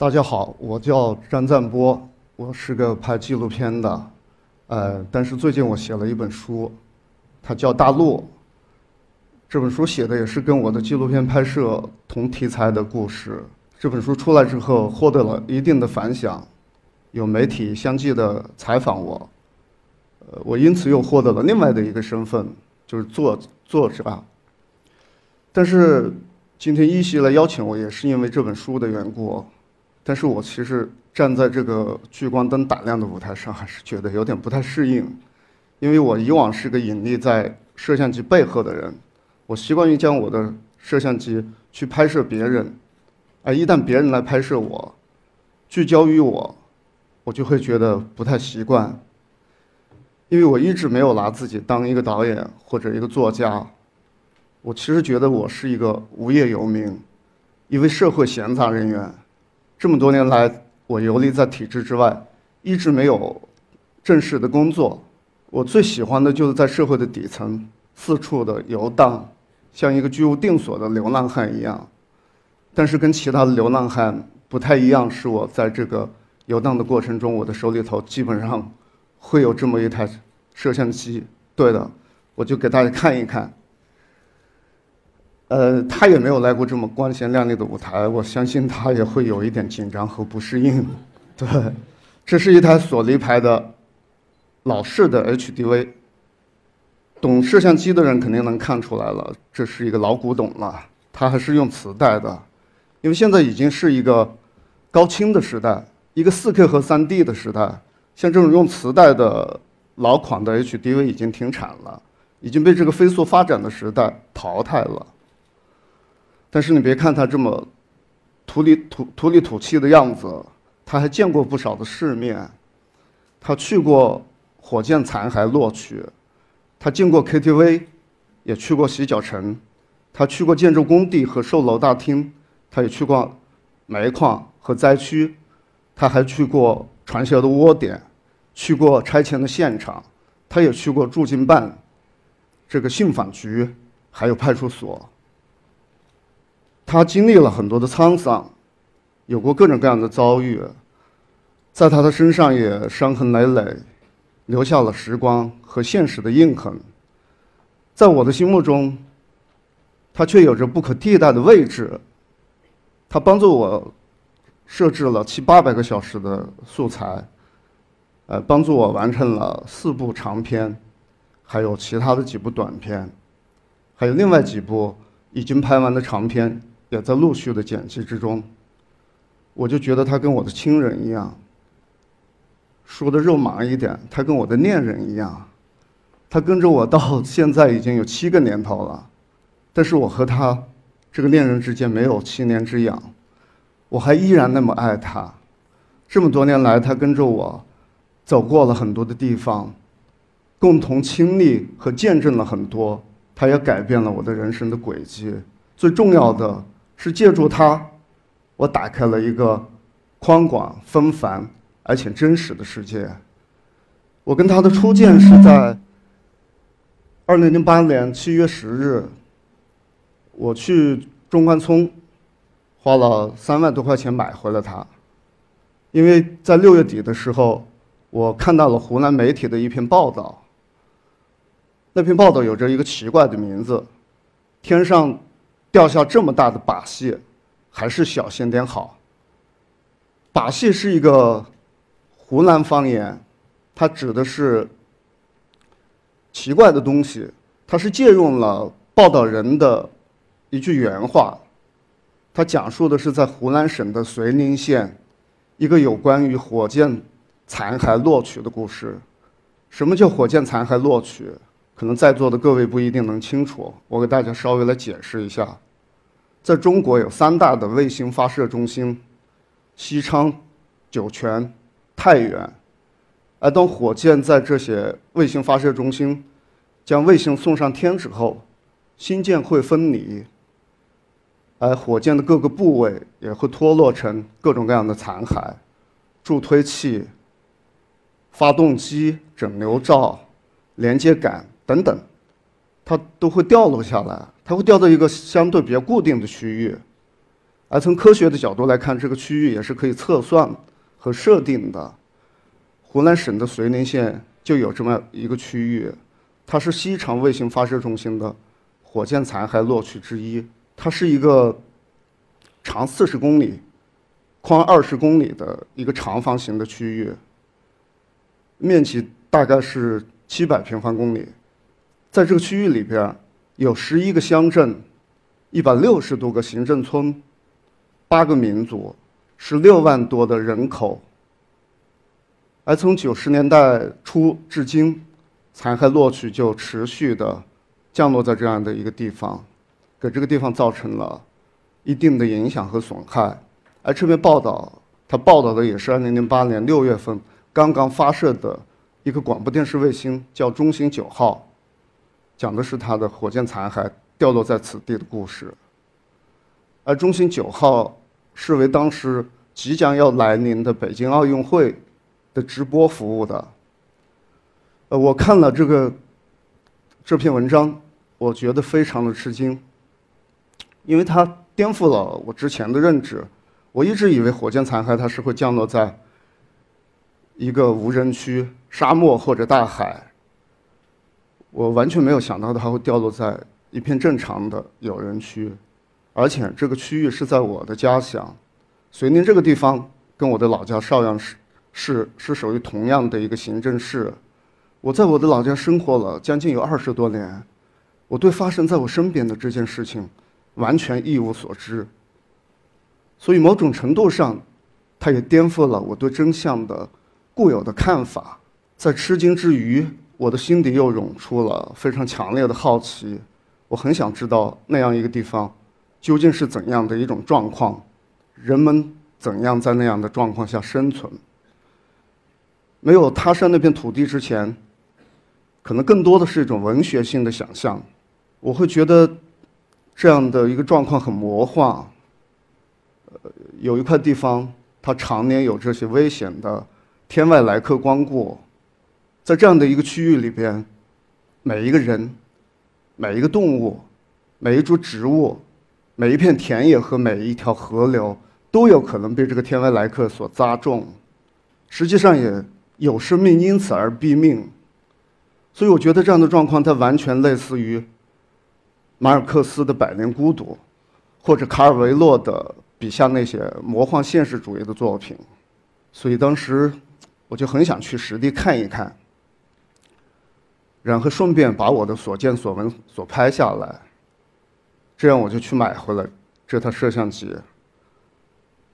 大家好，我叫张赞波，我是个拍纪录片的，呃，但是最近我写了一本书，它叫《大陆》。这本书写的也是跟我的纪录片拍摄同题材的故事。这本书出来之后，获得了一定的反响，有媒体相继的采访我，呃，我因此又获得了另外的一个身份，就是作作者。但是今天一席来邀请我，也是因为这本书的缘故。但是我其实站在这个聚光灯打亮的舞台上，还是觉得有点不太适应，因为我以往是个隐匿在摄像机背后的人，我习惯于将我的摄像机去拍摄别人，而一旦别人来拍摄我，聚焦于我，我就会觉得不太习惯，因为我一直没有拿自己当一个导演或者一个作家，我其实觉得我是一个无业游民，一位社会闲杂人员。这么多年来，我游历在体制之外，一直没有正式的工作。我最喜欢的就是在社会的底层四处的游荡，像一个居无定所的流浪汉一样。但是跟其他的流浪汉不太一样，是我在这个游荡的过程中，我的手里头基本上会有这么一台摄像机。对的，我就给大家看一看。呃，他也没有来过这么光鲜亮丽的舞台，我相信他也会有一点紧张和不适应。对，这是一台索尼牌的老式的 HDV，懂摄像机的人肯定能看出来了，这是一个老古董了。它还是用磁带的，因为现在已经是一个高清的时代，一个 4K 和 3D 的时代，像这种用磁带的老款的 HDV 已经停产了，已经被这个飞速发展的时代淘汰了。但是你别看他这么土里土土里土气的样子，他还见过不少的世面。他去过火箭残骸落区，他进过 KTV，也去过洗脚城，他去过建筑工地和售楼大厅，他也去过煤矿和灾区，他还去过传销的窝点，去过拆迁的现场，他也去过驻京办、这个信访局，还有派出所。他经历了很多的沧桑，有过各种各样的遭遇，在他的身上也伤痕累累，留下了时光和现实的印痕。在我的心目中，他却有着不可替代的位置。他帮助我设置了七八百个小时的素材，呃，帮助我完成了四部长片，还有其他的几部短片，还有另外几部已经拍完的长片。也在陆续的剪辑之中，我就觉得他跟我的亲人一样。说的肉麻一点，他跟我的恋人一样。他跟着我到 现在已经有七个年头了，但是我和他这个恋人之间没有七年之痒，我还依然那么爱他。这么多年来，他跟着我走过了很多的地方，共同经历和见证了很多，他也改变了我的人生的轨迹。最重要的。是借助它，我打开了一个宽广、纷繁而且真实的世界。我跟他的初见是在二零零八年七月十日，我去中关村，花了三万多块钱买回了它，因为在六月底的时候，我看到了湖南媒体的一篇报道。那篇报道有着一个奇怪的名字：天上。掉下这么大的把戏，还是小心点好。把戏是一个湖南方言，它指的是奇怪的东西。它是借用了报道人的一句原话，它讲述的是在湖南省的绥宁县一个有关于火箭残骸落取的故事。什么叫火箭残骸落取？可能在座的各位不一定能清楚，我给大家稍微来解释一下。在中国有三大的卫星发射中心：西昌、酒泉、太原。而当火箭在这些卫星发射中心将卫星送上天之后，星箭会分离，而火箭的各个部位也会脱落成各种各样的残骸，助推器、发动机、整流罩、连接杆。等等，它都会掉落下来，它会掉到一个相对比较固定的区域。而从科学的角度来看，这个区域也是可以测算和设定的。湖南省的绥宁县就有这么一个区域，它是西长卫星发射中心的火箭残骸落区之一。它是一个长四十公里、宽二十公里的一个长方形的区域，面积大概是七百平方公里。在这个区域里边，有十一个乡镇，一百六十多个行政村。八个民族，十六万多的人口。而从九十年代初至今，残骸落区就持续的降落在这样的一个地方，给这个地方造成了一定的影响和损害。而这篇报道，它报道的也是二零零八年六月份刚刚发射的一个广播电视卫星，叫中星九号，讲的是它的火箭残骸掉落在此地的故事。而中心九号。是为当时即将要来临的北京奥运会的直播服务的。呃，我看了这个这篇文章，我觉得非常的吃惊，因为它颠覆了我之前的认知。我一直以为火箭残骸它是会降落在一个无人区、沙漠或者大海，我完全没有想到它会掉落在一片正常的有人区。而且这个区域是在我的家乡，遂宁这个地方跟我的老家邵阳市是是属于同样的一个行政市。我在我的老家生活了将近有二十多年，我对发生在我身边的这件事情完全一无所知。所以某种程度上，它也颠覆了我对真相的固有的看法。在吃惊之余，我的心底又涌出了非常强烈的好奇，我很想知道那样一个地方。究竟是怎样的一种状况？人们怎样在那样的状况下生存？没有踏上那片土地之前，可能更多的是一种文学性的想象。我会觉得这样的一个状况很魔幻。呃，有一块地方，它常年有这些危险的天外来客光顾，在这样的一个区域里边，每一个人、每一个动物、每一株植物。每一片田野和每一条河流都有可能被这个天外来客所砸中，实际上也有生命因此而毙命。所以我觉得这样的状况，它完全类似于马尔克斯的《百年孤独》，或者卡尔维诺的笔下那些魔幻现实主义的作品。所以当时我就很想去实地看一看，然后顺便把我的所见所闻所拍下来。这样我就去买回了这套摄像机。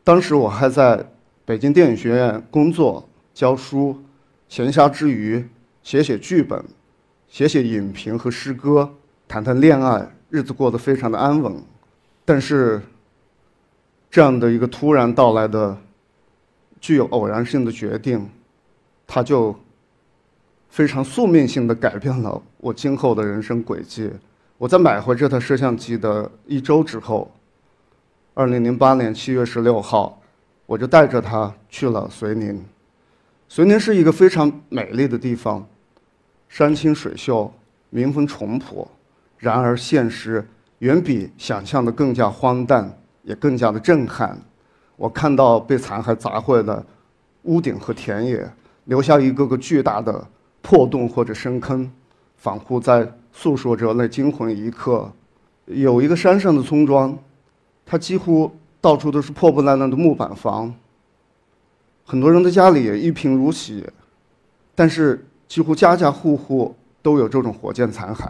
当时我还在北京电影学院工作教书，闲暇之余写写剧本，写写影评和诗歌，谈谈恋爱，日子过得非常的安稳。但是，这样的一个突然到来的、具有偶然性的决定，它就非常宿命性的改变了我今后的人生轨迹。我在买回这台摄像机的一周之后，二零零八年七月十六号，我就带着它去了遂宁。遂宁是一个非常美丽的地方，山清水秀，民风淳朴。然而，现实远比想象的更加荒诞，也更加的震撼。我看到被残骸砸坏的屋顶和田野，留下一个个巨大的破洞或者深坑，仿佛在。诉说着那惊魂一刻，有一个山上的村庄，它几乎到处都是破破烂烂的木板房。很多人的家里也一贫如洗，但是几乎家家户户都有这种火箭残骸。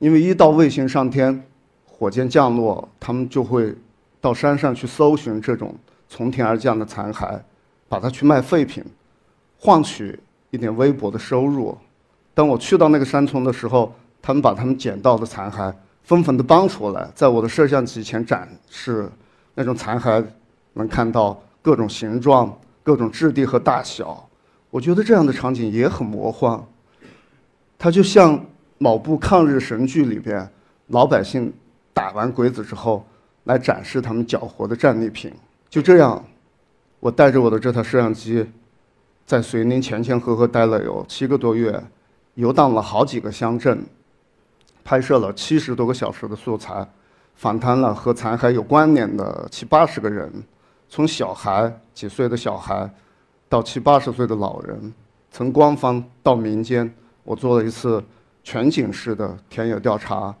因为一到卫星上天，火箭降落，他们就会到山上去搜寻这种从天而降的残骸，把它去卖废品，换取一点微薄的收入。当我去到那个山村的时候，他们把他们捡到的残骸纷纷地搬出来，在我的摄像机前展示。那种残骸能看到各种形状、各种质地和大小。我觉得这样的场景也很魔幻。它就像某部抗日神剧里边，老百姓打完鬼子之后来展示他们缴获的战利品。就这样，我带着我的这台摄像机，在遂宁前前后后待了有七个多月。游荡了好几个乡镇，拍摄了七十多个小时的素材，访谈了和残骸有关联的七八十个人，从小孩几岁的小孩，到七八十岁的老人，从官方到民间，我做了一次全景式的田野调查。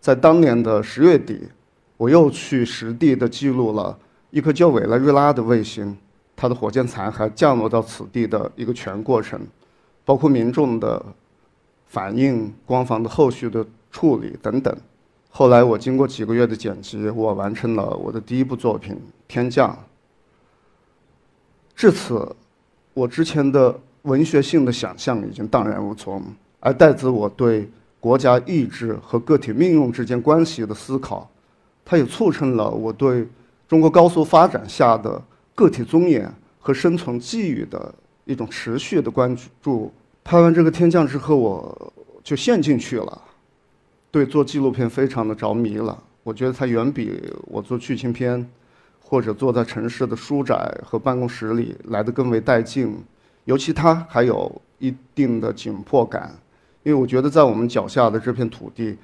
在当年的十月底，我又去实地的记录了一颗叫委内瑞拉的卫星，它的火箭残骸降落到此地的一个全过程，包括民众的反应、官方的后续的处理等等。后来我经过几个月的剪辑，我完成了我的第一部作品《天降》。至此，我之前的文学性的想象已经荡然无存，而带自我对国家意志和个体命运之间关系的思考，它也促成了我对中国高速发展下的个体尊严和生存机遇的一种持续的关注。拍完这个《天降》之后，我就陷进去了，对做纪录片非常的着迷了。我觉得它远比我做剧情片。或者坐在城市的书宅和办公室里来得更为带劲，尤其它还有一定的紧迫感，因为我觉得在我们脚下的这片土地，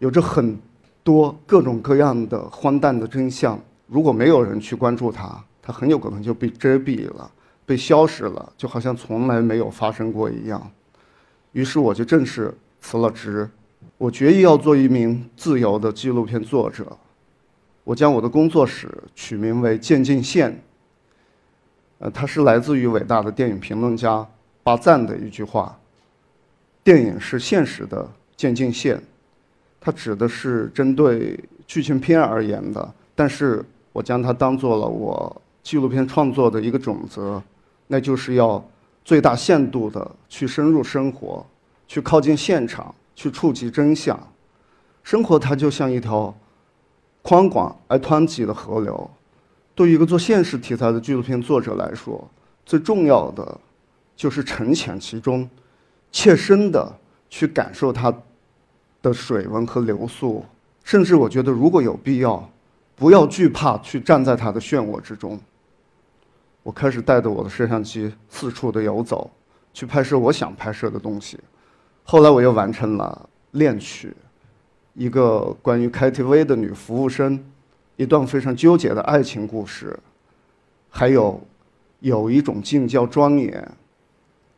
有着很多各种各样的荒诞的真相。如果没有人去关注它，它很有可能就被遮蔽了，被消失了，就好像从来没有发生过一样。于是我就正式辞了职，我决意要做一名自由的纪录片作者。我将我的工作室取名为“渐进线”。呃，它是来自于伟大的电影评论家巴赞的一句话：“电影是现实的渐进线。”它指的是针对剧情片而言的，但是我将它当做了我纪录片创作的一个准则，那就是要最大限度的去深入生活，去靠近现场，去触及真相。生活它就像一条。宽广而湍急的河流，对于一个做现实题材的纪录片作者来说，最重要的就是沉潜其中，切身的去感受它的水温和流速。甚至我觉得，如果有必要，不要惧怕去站在它的漩涡之中。我开始带着我的摄像机四处的游走，去拍摄我想拍摄的东西。后来我又完成了《恋曲》。一个关于 KTV 的女服务生，一段非常纠结的爱情故事，还有有一种静叫庄严，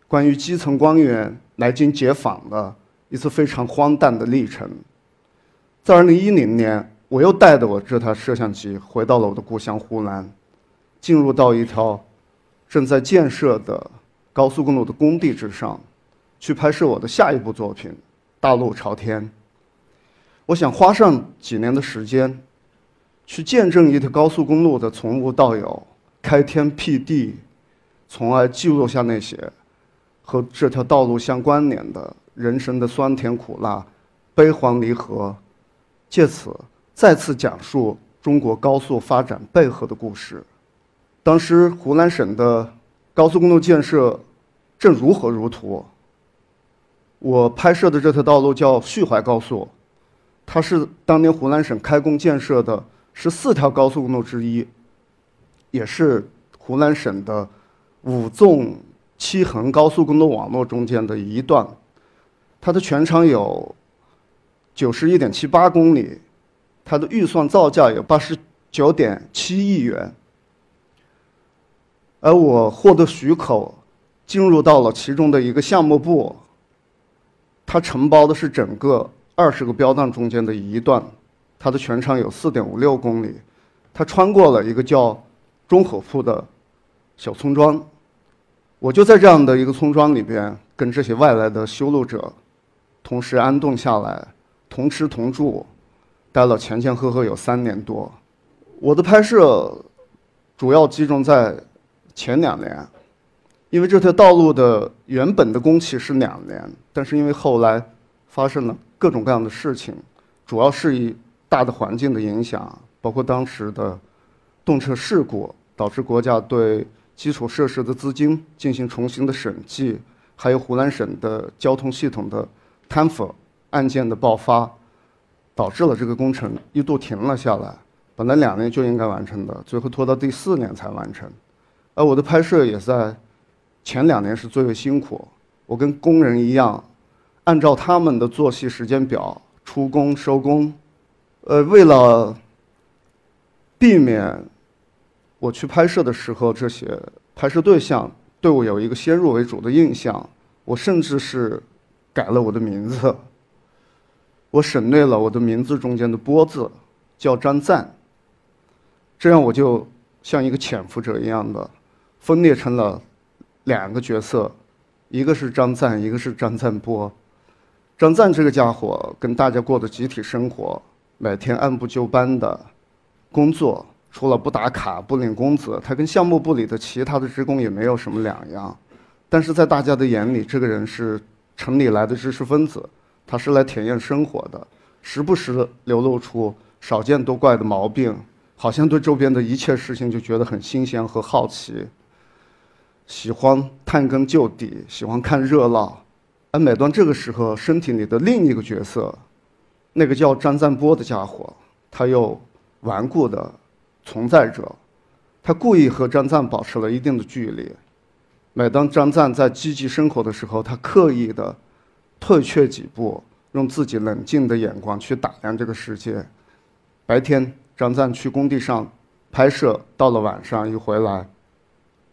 关于基层官员来京解访的一次非常荒诞的历程。在二零一零年，我又带着我这台摄像机回到了我的故乡湖南，进入到一条正在建设的高速公路的工地之上，去拍摄我的下一部作品《大路朝天》。我想花上几年的时间，去见证一条高速公路的从无到有、开天辟地，从而记录下那些和这条道路相关联的人生的酸甜苦辣、悲欢离合，借此再次讲述中国高速发展背后的故事。当时湖南省的高速公路建设正如火如荼，我拍摄的这条道路叫徐淮高速。它是当年湖南省开工建设的十四条高速公路之一，也是湖南省的五纵七横高速公路网络中间的一段。它的全长有九十一点七八公里，它的预算造价有八十九点七亿元。而我获得许可，进入到了其中的一个项目部，它承包的是整个。二十个标段中间的一段，它的全长有四点五六公里，它穿过了一个叫中河铺的小村庄，我就在这样的一个村庄里边，跟这些外来的修路者同时安顿下来，同吃同住，待了前前后后有三年多。我的拍摄主要集中在前两年，因为这条道路的原本的工期是两年，但是因为后来发生了。各种各样的事情，主要是以大的环境的影响，包括当时的动车事故，导致国家对基础设施的资金进行重新的审计，还有湖南省的交通系统的贪腐案件的爆发，导致了这个工程一度停了下来。本来两年就应该完成的，最后拖到第四年才完成。而我的拍摄也在前两年是最为辛苦，我跟工人一样。按照他们的作息时间表出工收工，呃，为了避免我去拍摄的时候，这些拍摄对象对我有一个先入为主的印象，我甚至是改了我的名字，我省略了我的名字中间的“波”字，叫张赞。这样我就像一个潜伏者一样的分裂成了两个角色，一个是张赞，一个是张赞波。张赞这个家伙跟大家过的集体生活。每天按部就班的工作，除了不打卡、不领工资，他跟项目部里的其他的职工也没有什么两样。但是在大家的眼里，这个人是城里来的知识分子，他是来体验生活的，时不时流露出少见多怪的毛病，好像对周边的一切事情就觉得很新鲜和好奇，喜欢探根究底，喜欢看热闹。而每当这个时候，身体里的另一个角色。那个叫张赞波的家伙，他又顽固的存在着。他故意和张赞保持了一定的距离。每当张赞在积极生活的时候，他刻意的退却几步，用自己冷静的眼光去打量这个世界。白天，张赞去工地上拍摄，到了晚上一回来，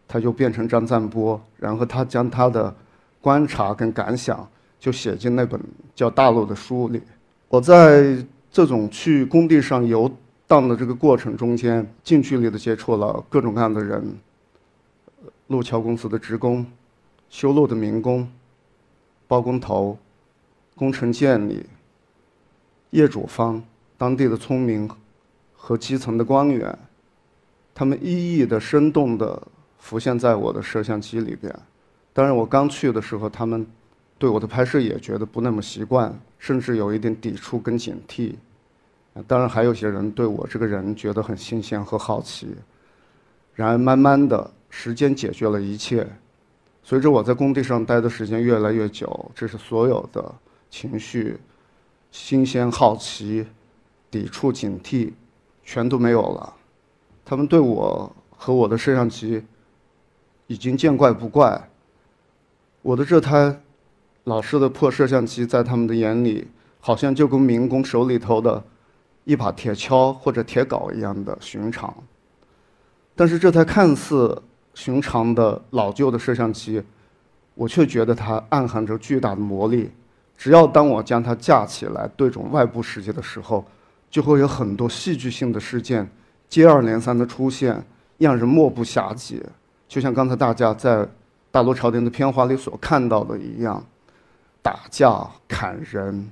他就变成张赞波，然后他将他的观察跟感想就写进那本叫《大陆》的书里。我在这种去工地上游荡的这个过程中间，近距离的接触了各种各样的人：路桥公司的职工、修路的民工、包工头、工程监理、业主方、当地的村民和基层的官员，他们一一的生动的浮现在我的摄像机里边。当然，我刚去的时候，他们。对我的拍摄也觉得不那么习惯，甚至有一点抵触跟警惕。当然，还有些人对我这个人觉得很新鲜和好奇。然而，慢慢的时间解决了一切。随着我在工地上待的时间越来越久，这是所有的情绪、新鲜、好奇、抵触、警惕，全都没有了。他们对我和我的摄像机已经见怪不怪。我的这台。老式的破摄像机在他们的眼里，好像就跟民工手里头的一把铁锹或者铁镐一样的寻常。但是这台看似寻常的老旧的摄像机，我却觉得它暗含着巨大的魔力。只要当我将它架起来对准外部世界的时候，就会有很多戏剧性的事件接二连三的出现，让人目不暇接。就像刚才大家在《大陆朝廷》的片花里所看到的一样。打架、砍人、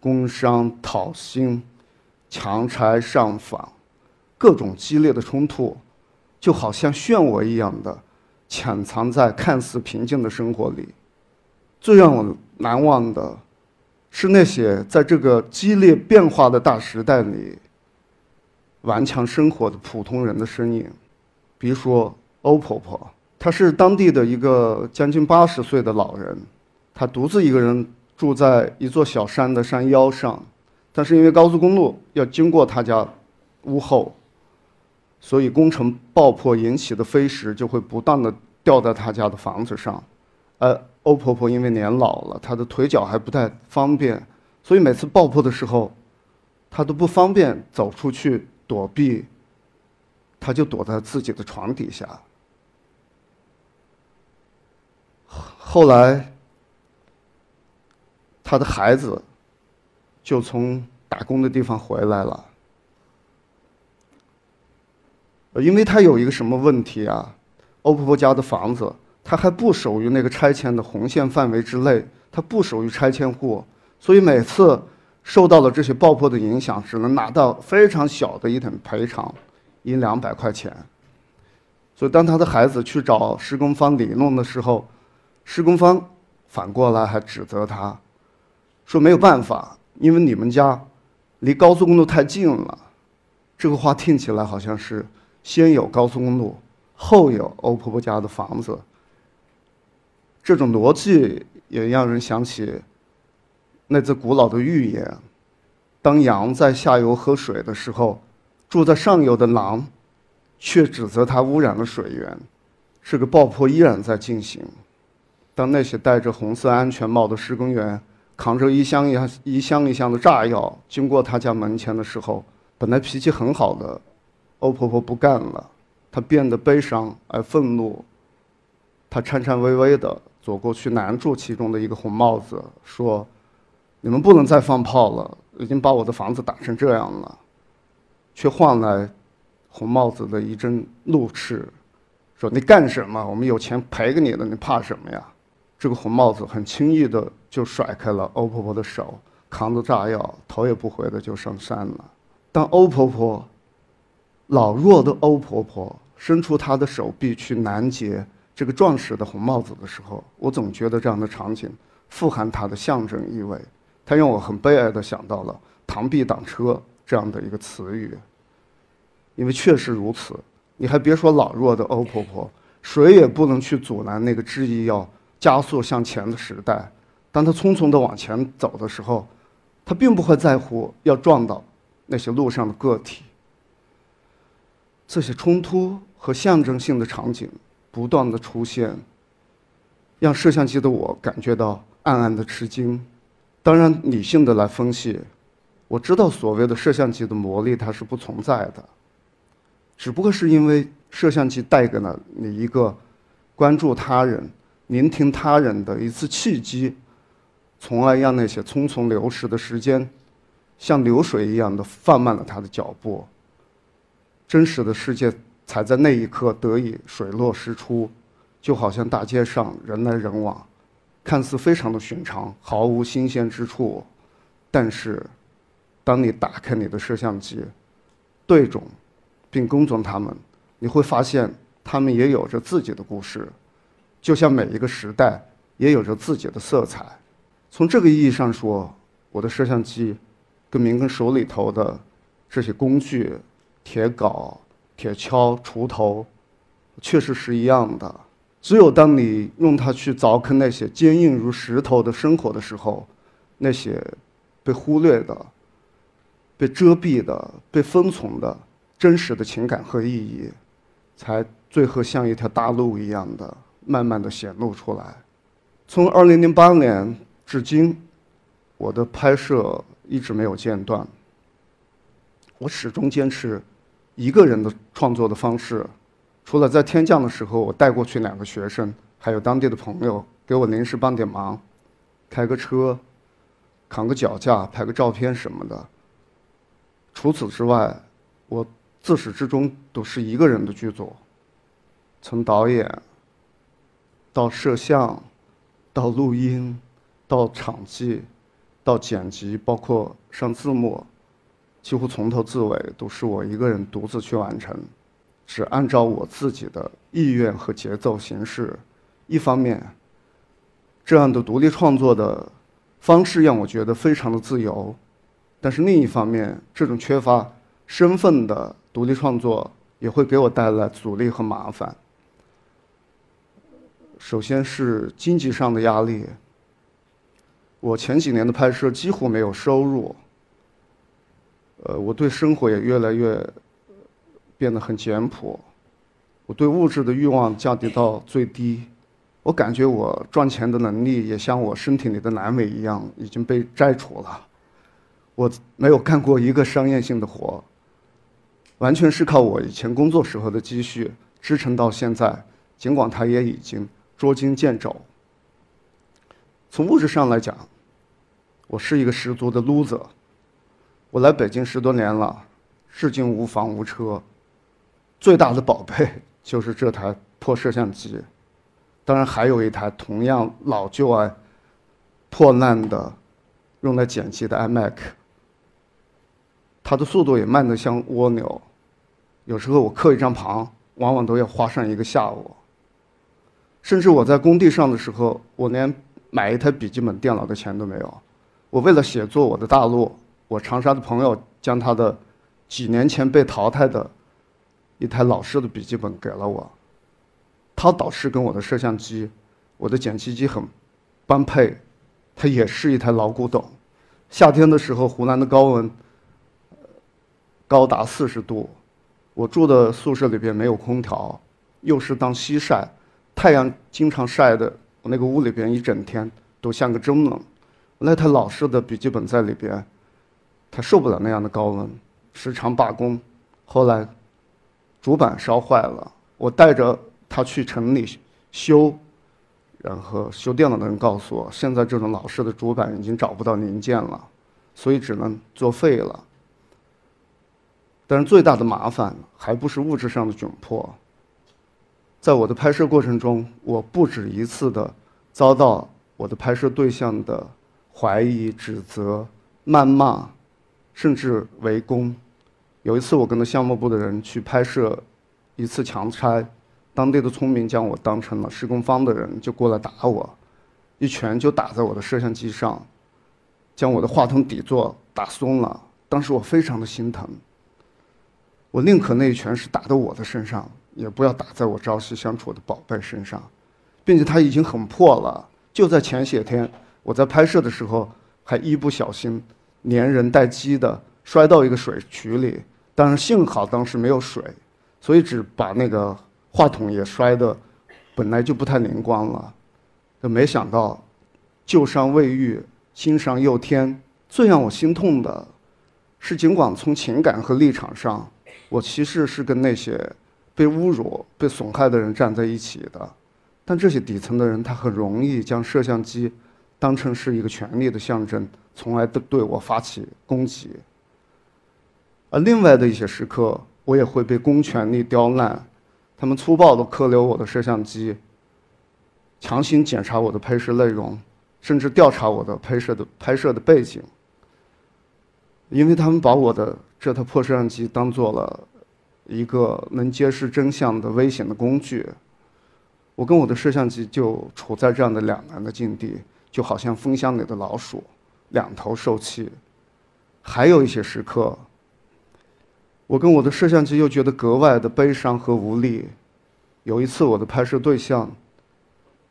工伤、讨薪、强拆、上访，各种激烈的冲突，就好像漩涡一样的潜藏在看似平静的生活里。最让我难忘的，是那些在这个激烈变化的大时代里顽强生活的普通人的身影。比如说欧婆婆，她是当地的一个将近八十岁的老人。她独自一个人住在一座小山的山腰上，但是因为高速公路要经过她家屋后，所以工程爆破引起的飞石就会不断的掉在她家的房子上。而欧婆婆因为年老了，她的腿脚还不太方便，所以每次爆破的时候，她都不方便走出去躲避，她就躲在自己的床底下。后来。他的孩子就从打工的地方回来了，因为他有一个什么问题啊？欧婆婆家的房子，他还不属于那个拆迁的红线范围之内，他不属于拆迁户，所以每次受到了这些爆破的影响，只能拿到非常小的一点赔偿，一两百块钱。所以当他的孩子去找施工方理论的时候，施工方反过来还指责他。说没有办法，因为你们家离高速公路太近了。这个话听起来好像是先有高速公路，后有欧婆婆家的房子。这种逻辑也让人想起那则古老的寓言：当羊在下游喝水的时候，住在上游的狼却指责它污染了水源。这个爆破依然在进行。当那些戴着红色安全帽的施工员。扛着一箱一箱一箱一箱的炸药经过他家门前的时候，本来脾气很好的欧婆婆不干了，她变得悲伤而愤怒，她颤颤巍巍地走过去拦住其中的一个红帽子，说：“你们不能再放炮了，已经把我的房子打成这样了。”却换来红帽子的一阵怒斥，说：“你干什么？我们有钱赔给你的，你怕什么呀？”这个红帽子很轻易的就甩开了欧婆婆的手，扛着炸药，头也不回的就上山了。当欧婆婆，老弱的欧婆婆伸出她的手臂去拦截这个壮实的红帽子的时候，我总觉得这样的场景富含它的象征意味，它让我很悲哀的想到了“螳臂挡车”。这样的一个词语，因为确实如此。你还别说老弱的欧婆婆，谁也不能去阻拦那个执意要加速向前的时代。当他匆匆地往前走的时候，他并不会在乎要撞到那些路上的个体。这些冲突和象征性的场景不断的出现，让摄像机的我感觉到暗暗的吃惊。当然，理性的来分析。我知道所谓的摄像机的魔力它是不存在的，只不过是因为摄像机带给了你一个关注他人、聆听他人的一次契机，从而让那些匆匆流逝的时间像流水一样的放慢了他的脚步，真实的世界才在那一刻得以水落石出，就好像大街上人来人往，看似非常的寻常，毫无新鲜之处，但是。当你打开你的摄像机，对准，并跟踪他们，你会发现他们也有着自己的故事，就像每一个时代也有着自己的色彩。从这个意义上说，我的摄像机跟明根手里头的这些工具——铁镐、铁锹、锄头，确实是一样的。只有当你用它去凿坑那些坚硬如石头的生活的时候，那些被忽略的。被遮蔽的、被封存的真实的情感和意义，才最后像一条大路一样的慢慢的显露出来。从2008年至今，我的拍摄一直没有间断。我始终坚持一个人的创作的方式，除了在天降的时候，我带过去两个学生，还有当地的朋友给我临时帮点忙，开个车、扛个脚架、拍个照片什么的。除此之外，我自始至终都是一个人的剧组，从导演到摄像，到录音，到场记，到剪辑，包括上字幕，几乎从头至尾都是我一个人独自去完成，只按照我自己的意愿和节奏行事。一方面，这样的独立创作的方式让我觉得非常的自由。但是另一方面，这种缺乏身份的独立创作也会给我带来阻力和麻烦。首先是经济上的压力。我前几年的拍摄几乎没有收入，呃，我对生活也越来越变得很简朴，我对物质的欲望降低到最低。我感觉我赚钱的能力也像我身体里的阑尾一样，已经被摘除了。我没有干过一个商业性的活，完全是靠我以前工作时候的积蓄支撑到现在。尽管它也已经捉襟见肘。从物质上来讲，我是一个十足的 loser。我来北京十多年了，至今无房无车，最大的宝贝 就是这台破摄像机，当然还有一台同样老旧而破烂的用来剪辑的 iMac。它的速度也慢得像蜗牛，有时候我刻一张盘，往往都要花上一个下午。甚至我在工地上的时候，我连买一台笔记本电脑的钱都没有。我为了写作我的大陆，我长沙的朋友将他的几年前被淘汰的一台老式的笔记本给了我。他导师跟我的摄像机、我的剪辑机很般配，它也是一台老古董。夏天的时候，湖南的高温。高达四十度，我住的宿舍里边没有空调，又是当西晒，太阳经常晒的，我那个屋里边一整天都像个蒸笼。那台老式的笔记本在里边，它受不了那样的高温，时常罢工。后来，主板烧坏了，我带着它去城里修，然后修电脑的人告诉我，现在这种老式的主板已经找不到零件了，所以只能作废了。但是最大的麻烦还不是物质上的窘迫。在我的拍摄过程中，我不止一次的遭到我的拍摄对象的怀疑、指责、谩骂，甚至围攻。有一次，我跟着项目部的人去拍摄一次强拆，当地的村民将我当成了施工方的人，就过来打我，一拳就打在我的摄像机上，将我的话筒底座打松了。当时我非常的心疼。我宁可那一拳是打到我的身上，也不要打在我朝夕相处的宝贝身上，并且它已经很破了。就在前些天，我在拍摄的时候还一不小心连人带机的摔到一个水渠里，但是幸好当时没有水，所以只把那个话筒也摔得本来就不太灵光了。可没想到，旧伤未愈，新伤又添。最让我心痛的是，尽管从情感和立场上，我其实是跟那些被侮辱、被损害的人站在一起的，但这些底层的人，他很容易将摄像机当成是一个权力的象征，从来都对我发起攻击。而另外的一些时刻，我也会被公权力刁难，他们粗暴地扣留我的摄像机，强行检查我的拍摄内容，甚至调查我的拍摄的拍摄的背景，因为他们把我的。这台破摄像机当做了一个能揭示真相的危险的工具，我跟我的摄像机就处在这样的两难的境地，就好像蜂箱里的老鼠，两头受气。还有一些时刻，我跟我的摄像机又觉得格外的悲伤和无力。有一次，我的拍摄对象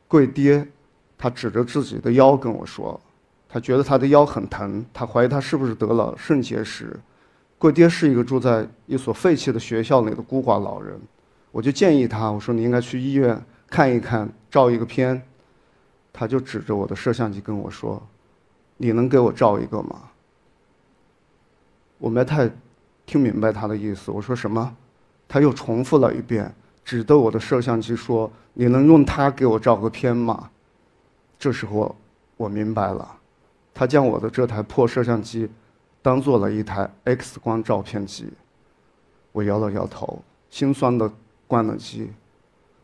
贵爹，他指着自己的腰跟我说，他觉得他的腰很疼，他怀疑他是不是得了肾结石。贵爹是一个住在一所废弃的学校里的孤寡老人，我就建议他，我说你应该去医院看一看，照一个片。他就指着我的摄像机跟我说：“你能给我照一个吗？”我没太听明白他的意思，我说什么？他又重复了一遍，指着我的摄像机说：“你能用它给我照个片吗？”这时候我明白了，他将我的这台破摄像机。当做了一台 X 光照片机，我摇了摇头，心酸的关了机。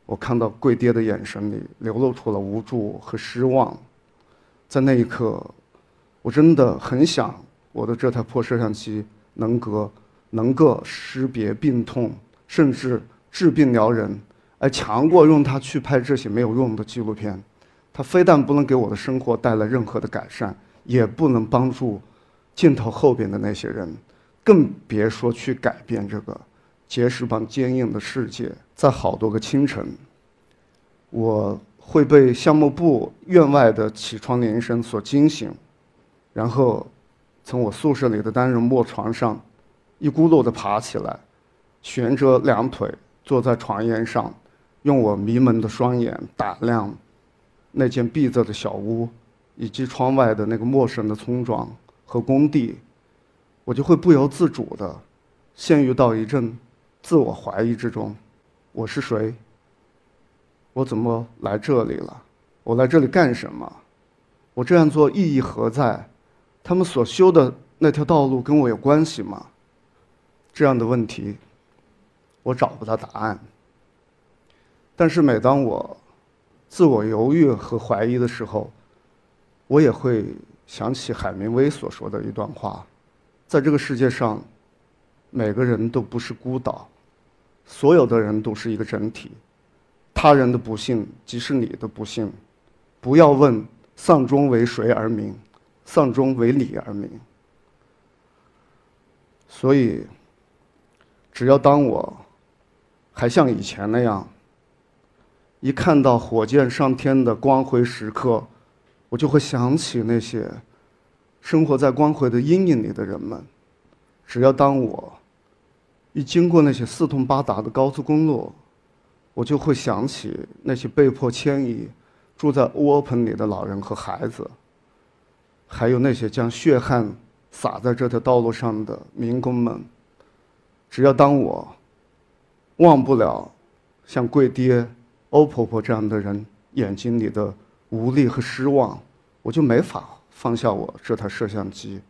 我看到贵爹的眼神里流露出了无助和失望，在那一刻，我真的很想我的这台破摄像机能够能够识别病痛，甚至治病疗人，而强过用它去拍这些没有用的纪录片。它非但不能给我的生活带来任何的改善，也不能帮助。镜头后边的那些人，更别说去改变这个结石般坚硬的世界。在好多个清晨，我会被项目部院外的起床铃声所惊醒，然后从我宿舍里的单人木床上一咕噜地爬起来，悬着两腿坐在床沿上，用我迷蒙的双眼打量那间闭着的小屋，以及窗外的那个陌生的村庄。和工地，我就会不由自主的陷入到一阵自我怀疑之中：我是谁？我怎么来这里了？我来这里干什么？我这样做意义何在？他们所修的那条道路跟我有关系吗？这样的问题，我找不到答案。但是每当我自我犹豫和怀疑的时候，我也会。想起海明威所说的一段话，在这个世界上，每个人都不是孤岛，所有的人都是一个整体，他人的不幸即是你的不幸，不要问丧钟为谁而鸣，丧钟为你而鸣。所以，只要当我还像以前那样，一看到火箭上天的光辉时刻。我就会想起那些生活在光辉的阴影里的人们。只要当我一经过那些四通八达的高速公路，我就会想起那些被迫迁移、住在窝棚里的老人和孩子。还有那些将血汗洒在这条道路上的民工们，只要当我忘不了像贵爹、欧婆婆这样的人眼睛里的无力和失望，我就没法放下我这台摄像机。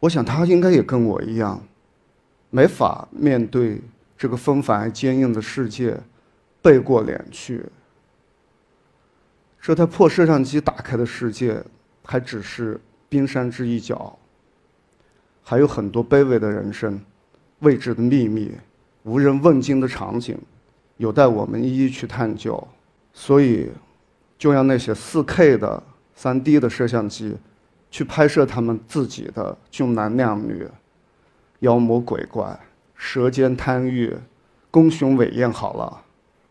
我想他应该也跟我一样，没法面对这个纷繁而坚硬的世界，背过脸去。这台破摄像机打开的世界，还只是冰山之一角，还有很多卑微的人生、未知的秘密、无人问津的场景，有待我们一一去探究。所以，就让那些 4K 的、3D 的摄像机。去拍摄他们自己的俊男靓女、妖魔鬼怪、舌尖贪欲、宫雄伟艳。好了，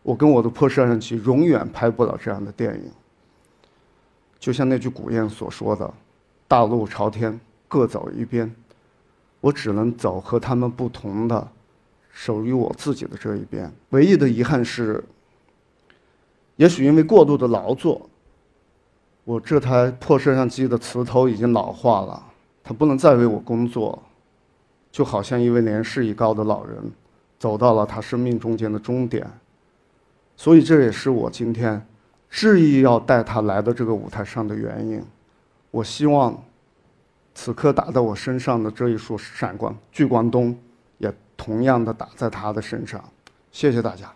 我跟我的破摄像机永远拍不了这样的电影。就像那句古谚所说的：“大路朝天，各走一边。”我只能走和他们不同的、属于我自己的这一边。唯一的遗憾是，也许因为过度的劳作。我这台破摄像机的磁头已经老化了，它不能再为我工作，就好像一位年事已高的老人，走到了他生命中间的终点。所以这也是我今天执意要带他来到这个舞台上的原因。我希望，此刻打在我身上的这一束闪光聚光灯，也同样的打在他的身上。谢谢大家。